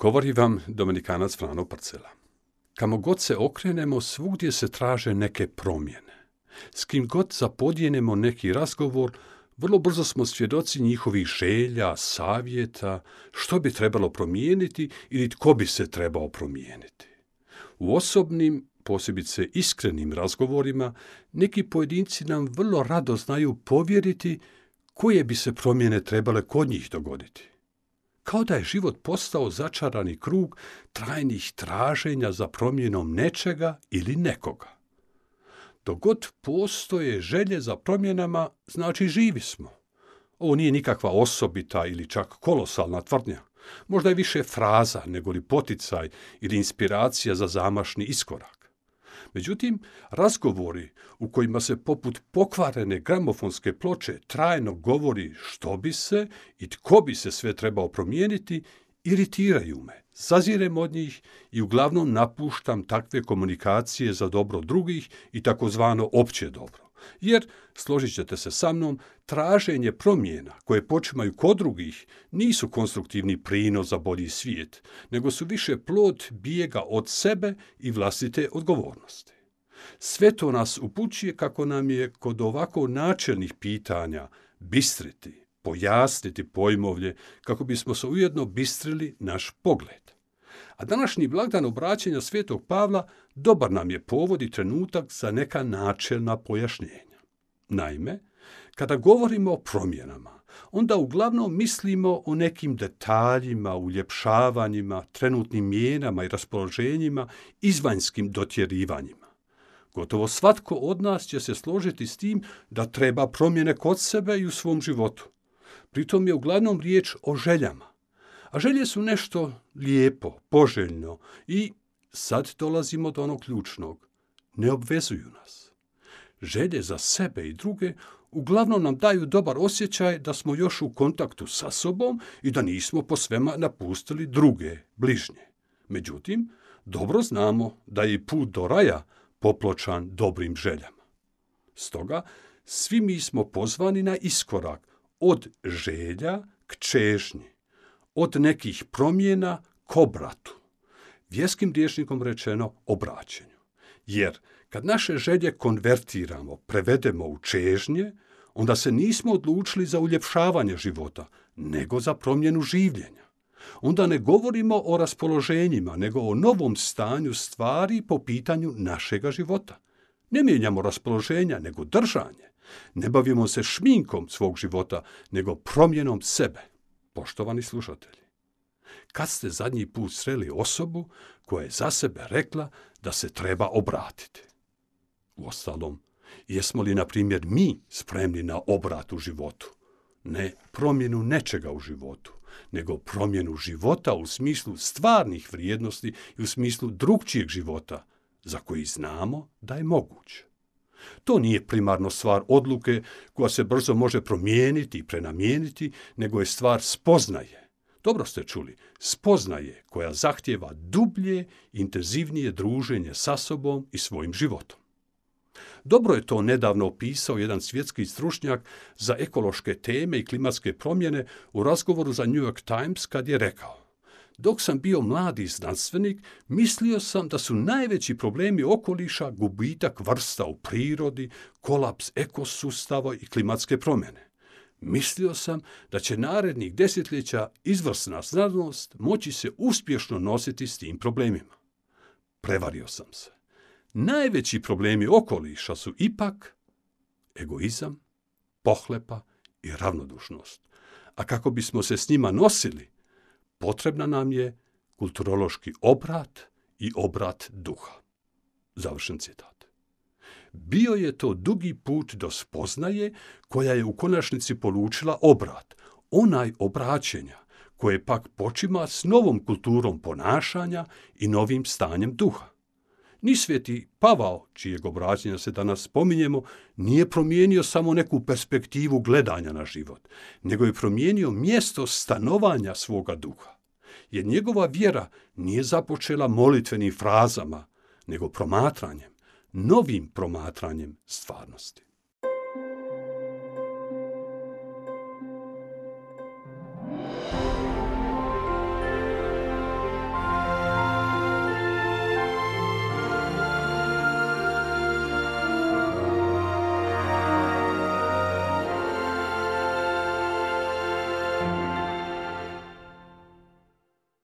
Govori vam Dominikanac Frano Parcela. Kamo god se okrenemo, svugdje se traže neke promjene. S kim god zapodjenemo neki razgovor, vrlo brzo smo svjedoci njihovih želja, savjeta, što bi trebalo promijeniti ili tko bi se trebao promijeniti. U osobnim, posebice iskrenim razgovorima, neki pojedinci nam vrlo rado znaju povjeriti koje bi se promjene trebale kod njih dogoditi kao da je život postao začarani krug trajnih traženja za promjenom nečega ili nekoga. Dogod postoje želje za promjenama, znači živi smo. Ovo nije nikakva osobita ili čak kolosalna tvrdnja. Možda je više fraza nego li poticaj ili inspiracija za zamašni iskorak. Međutim, razgovori u kojima se poput pokvarene gramofonske ploče trajno govori što bi se i tko bi se sve trebao promijeniti, iritiraju me. Zazirem od njih i uglavnom napuštam takve komunikacije za dobro drugih i takozvano opće dobro. Jer, složit ćete se sa mnom, traženje promjena koje počimaju kod drugih nisu konstruktivni prinos za bolji svijet, nego su više plod bijega od sebe i vlastite odgovornosti. Sve to nas upućuje kako nam je kod ovako načelnih pitanja bistriti, pojasniti pojmovlje, kako bismo se ujedno bistrili naš pogled. A današnji blagdan obraćanja svetog Pavla dobar nam je povod i trenutak za neka načelna pojašnjenja. Naime, kada govorimo o promjenama, onda uglavnom mislimo o nekim detaljima, uljepšavanjima, trenutnim mijenama i raspoloženjima, izvanjskim dotjerivanjima. Gotovo svatko od nas će se složiti s tim da treba promjene kod sebe i u svom životu. Pritom je uglavnom riječ o željama, a želje su nešto lijepo, poželjno i sad dolazimo do onog ključnog. Ne obvezuju nas. Želje za sebe i druge uglavnom nam daju dobar osjećaj da smo još u kontaktu sa sobom i da nismo po svema napustili druge, bližnje. Međutim, dobro znamo da je put do raja popločan dobrim željama. Stoga, svi mi smo pozvani na iskorak od želja k čežnji, od nekih promjena k obratu. Vjerskim rječnikom rečeno obraćenju. Jer kad naše želje konvertiramo, prevedemo u čežnje, onda se nismo odlučili za uljepšavanje života, nego za promjenu življenja. Onda ne govorimo o raspoloženjima, nego o novom stanju stvari po pitanju našega života. Ne mijenjamo raspoloženja, nego držanje. Ne bavimo se šminkom svog života, nego promjenom sebe. Poštovani slušatelji, kad ste zadnji put sreli osobu koja je za sebe rekla da se treba obratiti? Uostalom, jesmo li, na primjer, mi spremni na obrat u životu? Ne promjenu nečega u životu, nego promjenu života u smislu stvarnih vrijednosti i u smislu drugčijeg života, za koji znamo da je moguće. To nije primarno stvar odluke koja se brzo može promijeniti i prenamijeniti, nego je stvar spoznaje. Dobro ste čuli, spoznaje koja zahtjeva dublje, intenzivnije druženje sa sobom i svojim životom. Dobro je to nedavno opisao jedan svjetski stručnjak za ekološke teme i klimatske promjene u razgovoru za New York Times kad je rekao dok sam bio mladi znanstvenik, mislio sam da su najveći problemi okoliša gubitak vrsta u prirodi, kolaps ekosustava i klimatske promjene. Mislio sam da će narednih desetljeća izvrsna znanost moći se uspješno nositi s tim problemima. Prevario sam se. Najveći problemi okoliša su ipak egoizam, pohlepa i ravnodušnost. A kako bismo se s njima nosili, potrebna nam je kulturološki obrat i obrat duha. Završen citat. Bio je to dugi put do spoznaje koja je u konačnici polučila obrat, onaj obraćenja koje pak počima s novom kulturom ponašanja i novim stanjem duha. Ni sveti Pavao, čijeg obraćenja se danas spominjemo, nije promijenio samo neku perspektivu gledanja na život, nego je promijenio mjesto stanovanja svoga duha. Jer njegova vjera nije započela molitvenim frazama, nego promatranjem, novim promatranjem stvarnosti.